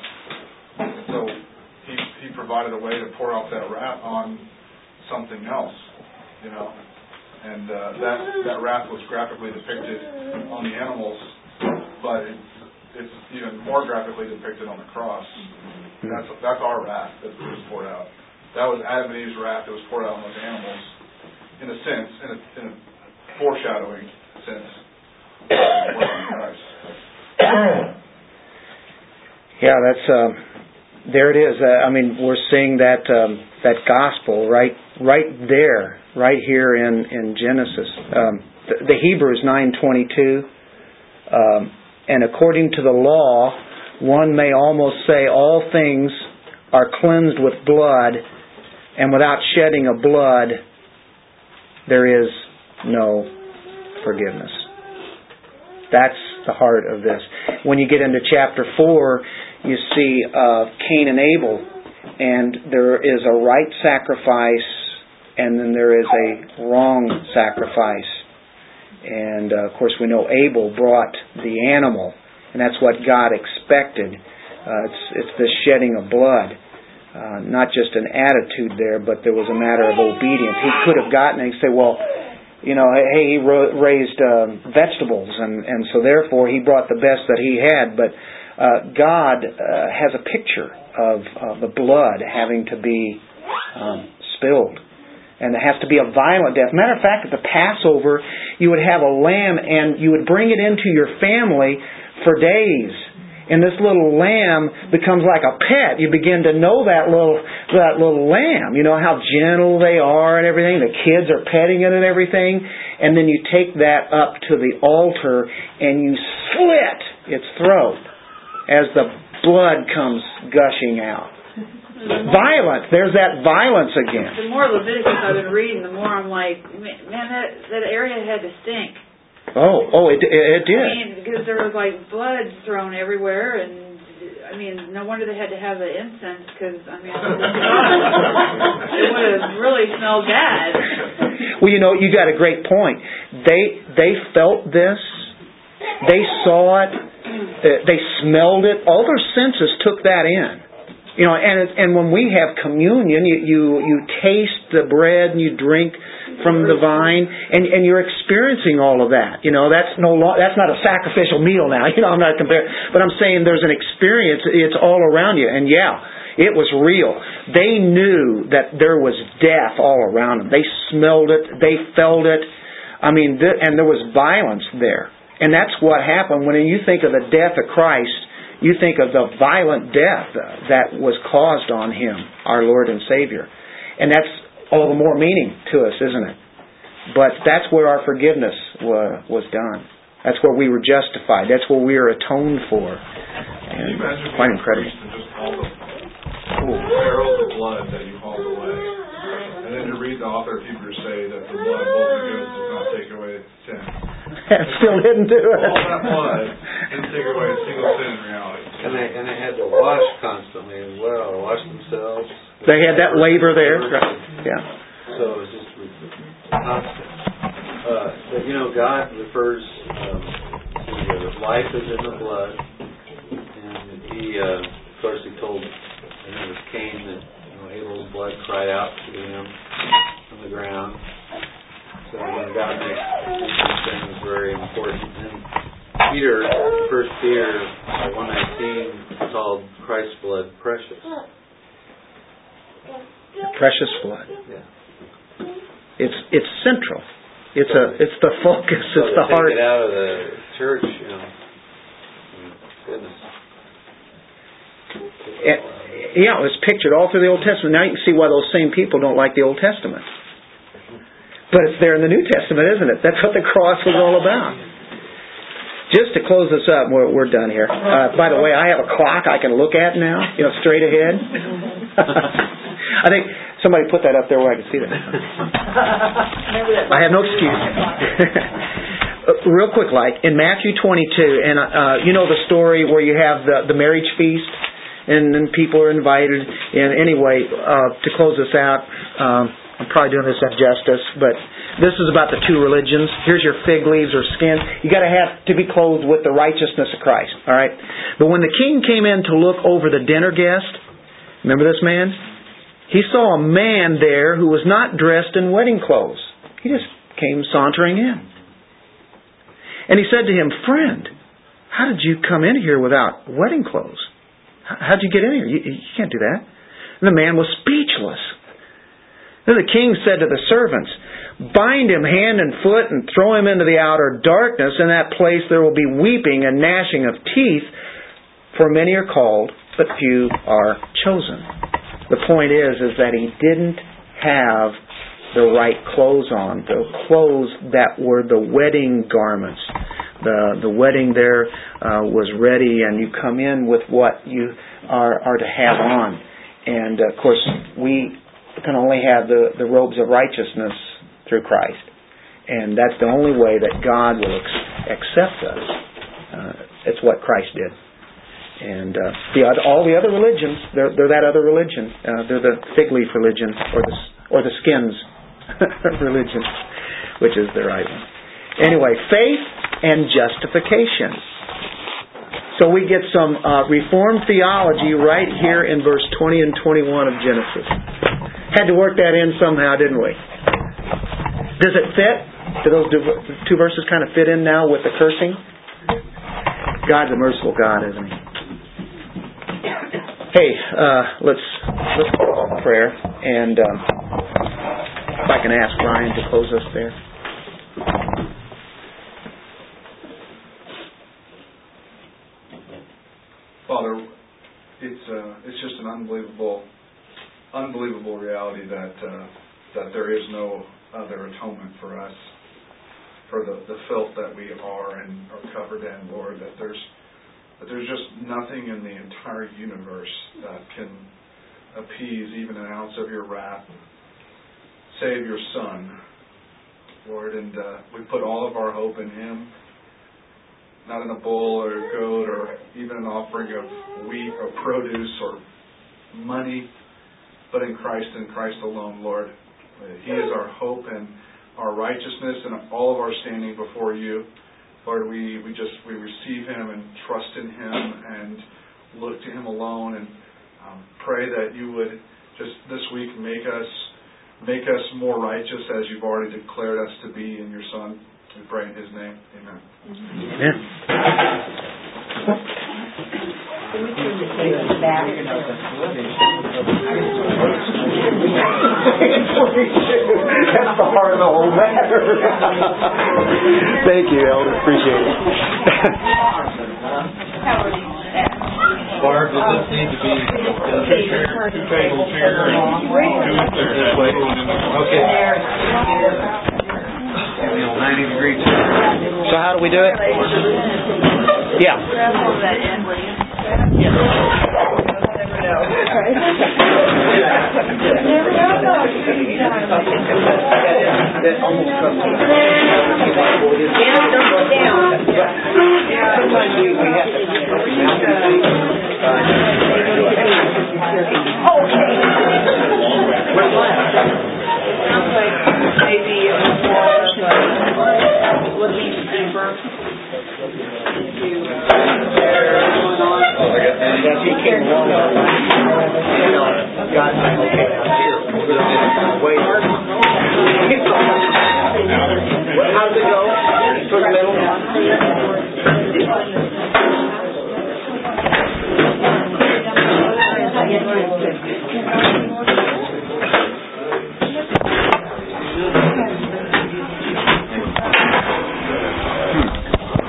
so He He provided a way to pour out that wrath on something else. You know, and uh, that that wrath was graphically depicted on the animals, but it's it's even more graphically depicted on the cross. That's that's our wrath that was poured out. That was Adam and Eve's wrath that was poured out on those animals, in a sense, in a, in a foreshadowing sense. of what in Christ. Yeah, that's um, there. It is. Uh, I mean, we're seeing that um, that gospel right, right there, right here in in Genesis. Um, the, the Hebrews nine twenty two, um, and according to the law, one may almost say all things are cleansed with blood, and without shedding of blood, there is no forgiveness. That's the heart of this. When you get into chapter 4, you see uh, Cain and Abel, and there is a right sacrifice, and then there is a wrong sacrifice. And uh, of course, we know Abel brought the animal, and that's what God expected. Uh, it's, it's the shedding of blood. Uh, not just an attitude there, but there was a matter of obedience. He could have gotten and say, well, you know, hey, he ro- raised um, vegetables, and and so therefore he brought the best that he had. But uh, God uh, has a picture of, of the blood having to be um, spilled, and it has to be a violent death. Matter of fact, at the Passover, you would have a lamb, and you would bring it into your family for days and this little lamb becomes like a pet. You begin to know that little that little lamb. You know how gentle they are and everything. The kids are petting it and everything, and then you take that up to the altar and you slit its throat as the blood comes gushing out. Violent. There's that violence again. The more Leviticus I've been reading, the more I'm like, man, that that area had to stink. Oh, oh, it it, it did. I mean, because there was like blood thrown everywhere, and I mean, no wonder they had to have the incense because I mean, it would have really smelled bad. Well, you know, you got a great point. They they felt this, they saw it, they smelled it. All their senses took that in. You know, and and when we have communion, you you, you taste the bread and you drink from the vine, and and you're experiencing all of that. You know, that's no lo- that's not a sacrificial meal now. (laughs) You know, I'm not comparing, but I'm saying there's an experience. It's all around you, and yeah, it was real. They knew that there was death all around them. They smelled it. They felt it. I mean, th- and there was violence there, and that's what happened when you think of the death of Christ. You think of the violent death that was caused on him, our Lord and Savior. And that's all the more meaning to us, isn't it? But that's where our forgiveness was done. That's where we were justified. That's where we are atoned for. Can you And imagine quite incredible. and just all the barrels of blood that you hauled away, and then to read the author of Hebrews say that the blood of bulls and does not take away sin. That's (laughs) still hidden to it. All that blood didn't take away a single sin in reality. And they and they had to wash constantly as well, wash themselves. They had that laver there. Right. Yeah. So it's just constant. Uh, but you know, God refers um, to the life is in the blood, and He, uh, of course, He told, I think it was Cain that you know Abel's blood cried out to him from the ground. So when God makes these things very important, and Peter, First Peter one nineteen, called Christ's blood precious. Precious blood. Yeah. It's it's central. It's a it's the focus. So It's the take heart. it out of the church, you know. Goodness. It, yeah, it was pictured all through the Old Testament. Now you can see why those same people don't like the Old Testament. But it's there in the New Testament, isn't it? That's what the cross was all about. Just to close this up, we're, we're done here. Uh, by the way, I have a clock I can look at now, you know, straight ahead. (laughs) I think somebody put that up there where I can see that. (laughs) I have no excuse. (laughs) Uh, Real quick, like in Matthew 22, and uh, you know the story where you have the the marriage feast, and then people are invited. And anyway, uh, to close this out, um, I'm probably doing this injustice, but this is about the two religions. Here's your fig leaves or skin. You got to have to be clothed with the righteousness of Christ. All right. But when the king came in to look over the dinner guest, remember this man? He saw a man there who was not dressed in wedding clothes. He just came sauntering in. And he said to him, Friend, how did you come in here without wedding clothes? How- How'd you get in here? You, you can't do that. And the man was speechless. Then the king said to the servants, Bind him hand and foot and throw him into the outer darkness. In that place there will be weeping and gnashing of teeth, for many are called, but few are chosen. The point is, is that he didn't have the right clothes on, the clothes that were the wedding garments. The the wedding there uh, was ready, and you come in with what you are are to have on. And of course, we can only have the the robes of righteousness through Christ, and that's the only way that God will ex- accept us. Uh, it's what Christ did. And uh, the all the other religions, they're, they're that other religion. Uh, they're the fig leaf religion, or the or the skins (laughs) religion, which is the right one. Anyway, faith and justification. So we get some uh, Reformed theology right here in verse 20 and 21 of Genesis. Had to work that in somehow, didn't we? Does it fit? Do those two- two verses kind of fit in now with the cursing? God's a merciful God, isn't He? Hey, uh, let's let's call a prayer, and um, if I can ask Ryan to close us there. Father, it's uh, it's just an unbelievable, unbelievable reality that uh, that there is no other atonement for us for the, the filth that we are and are covered in, Lord. That there's that there's just nothing in the entire universe that can appease even an ounce of your wrath. Save your Son, Lord, and uh, we put all of our hope in Him not in a bull or a goat or even an offering of wheat or produce or money, but in Christ and Christ alone, Lord. Uh, He is our hope and our righteousness and all of our standing before you. Lord, we, we just we receive Him and trust in Him and look to Him alone and um, pray that you would just this week make us make us more righteous as you've already declared us to be in your Son. We pray in His name. Amen. Amen. Can we turn the tables back? That's the heart of the whole matter. (laughs) Thank you, Elder. Appreciate it. Barb, does this need to be done this chair, table chair, and do it this way? Okay. Ninety degree So how do we do it? Yeah. Sometimes we, we maybe more like looking deeper into what's going on. He came along. Okay. It go? Thank you.